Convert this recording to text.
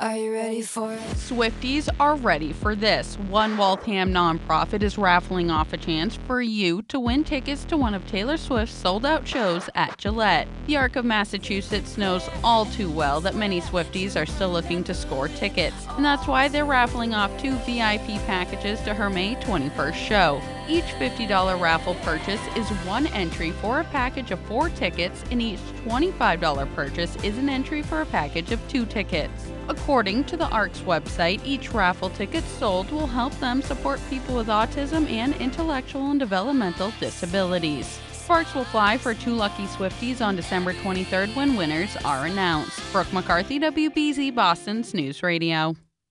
Are you ready for it? Swifties are ready for this. One Waltham nonprofit is raffling off a chance for you to win tickets to one of Taylor Swift's sold out shows at Gillette. The Arc of Massachusetts knows all too well that many Swifties are still looking to score tickets, and that's why they're raffling off two VIP packages to her May 21st show. Each $50 raffle purchase is one entry for a package of four tickets, and each $25 purchase is an entry for a package of two tickets. According to the ARC's website, each raffle ticket sold will help them support people with autism and intellectual and developmental disabilities. Sparks will fly for two lucky Swifties on December 23rd when winners are announced. Brooke McCarthy, WBZ Boston's News Radio.